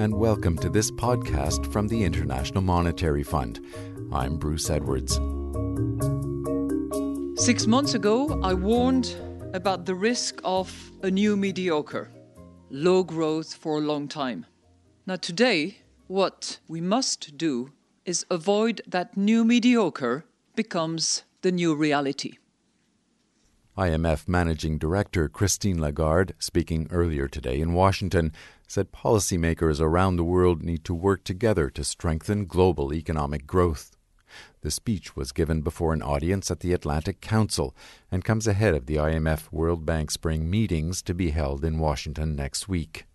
and welcome to this podcast from the International Monetary Fund. I'm Bruce Edwards. Six months ago, I warned about the risk of a new mediocre, low growth for a long time. Now, today, what we must do is avoid that new mediocre becomes the new reality. IMF Managing Director Christine Lagarde, speaking earlier today in Washington, said policymakers around the world need to work together to strengthen global economic growth. The speech was given before an audience at the Atlantic Council and comes ahead of the IMF World Bank Spring meetings to be held in Washington next week.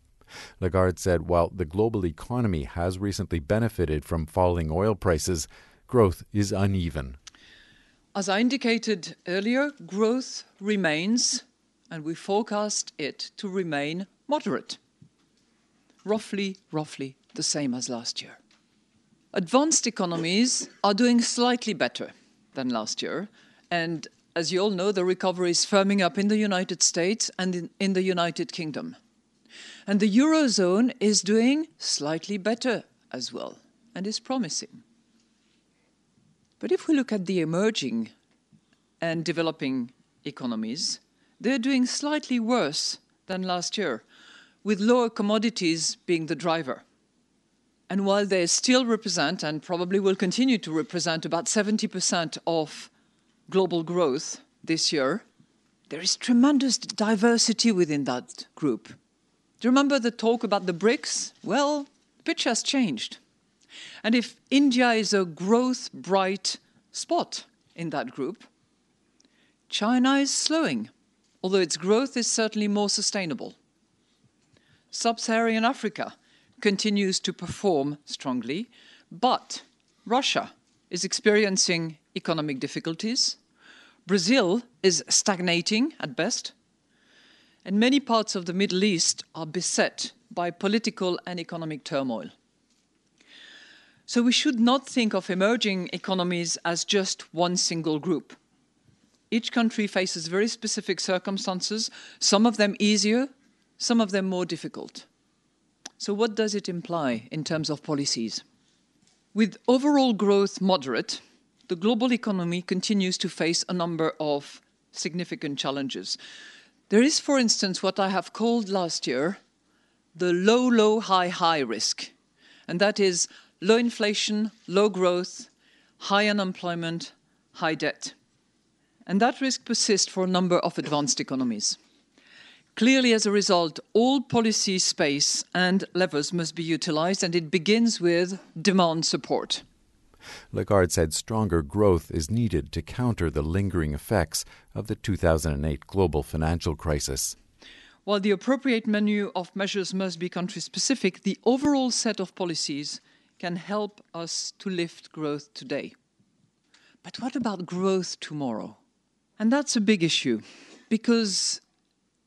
Lagarde said while the global economy has recently benefited from falling oil prices, growth is uneven. As I indicated earlier, growth remains, and we forecast it to remain moderate. Roughly, roughly the same as last year. Advanced economies are doing slightly better than last year, and as you all know, the recovery is firming up in the United States and in, the United Kingdom. And the Eurozone is doing slightly better as well and is promising. But if we look at the emerging and developing economies, they're doing slightly worse than last year, with lower commodities being the driver. And while they still represent, and probably will continue to represent, about 70% of global growth this year, there is tremendous diversity within that group. Do you remember the talk about the BRICS? Well, the picture has changed. And if India is a growth bright spot in that group, China is slowing, although its growth is certainly more sustainable. Sub Saharan Africa continues to perform strongly, but Russia is experiencing economic difficulties. Brazil is stagnating at best. And many parts of the Middle East are beset by political and economic turmoil. So we should not think of emerging economies as just one single group. Each country faces very specific circumstances, some of them easier, some of them more difficult. So, what does it imply in terms of policies? With overall growth moderate, the global economy continues to face a number of significant challenges. There is, for instance, what I have called last year the low, low, high, high risk, and that is low inflation, low growth, high unemployment, high debt. And that risk persists for a number of advanced economies. Clearly, as a result, all policy space and levers must be utilized, and it begins with demand support. Lagarde said stronger growth is needed to counter the lingering effects of the 2008 global financial crisis. While the appropriate menu of measures must be country specific, the overall set of policies can help us to lift growth today. But what about growth tomorrow? And that's a big issue because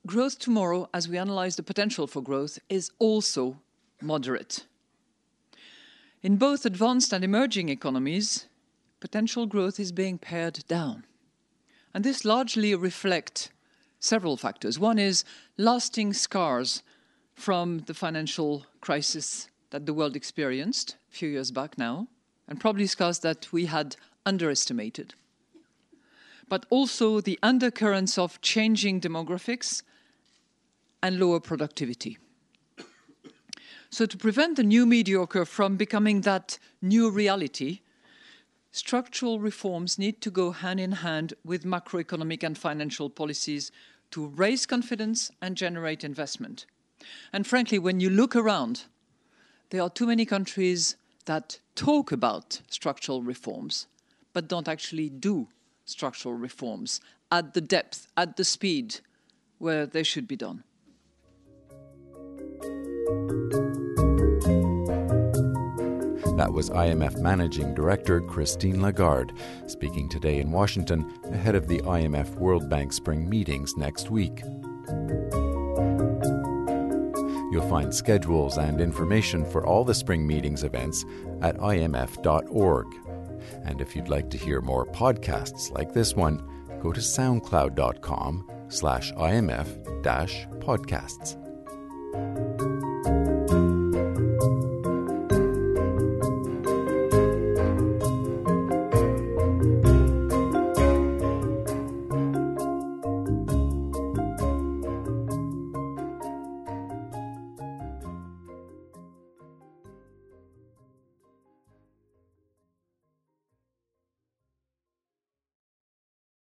growth tomorrow, as we analyze the potential for growth, is also moderate. In both advanced and emerging economies, potential growth is being pared down. And this largely reflects several factors. One is lasting scars from the financial crisis that the world experienced a few years back now, and probably scars that we had underestimated. But also the undercurrents of changing demographics and lower productivity. So, to prevent the new mediocre from becoming that new reality, structural reforms need to go hand in hand with macroeconomic and financial policies to raise confidence and generate investment. And frankly, when you look around, there are too many countries that talk about structural reforms but don't actually do structural reforms at the depth, at the speed where they should be done. That was IMF Managing Director Christine Lagarde speaking today in Washington ahead of the IMF World Bank Spring meetings next week. You'll find schedules and information for all the spring meetings events at imf.org. And if you'd like to hear more podcasts like this one, go to soundcloud.com slash imf podcasts.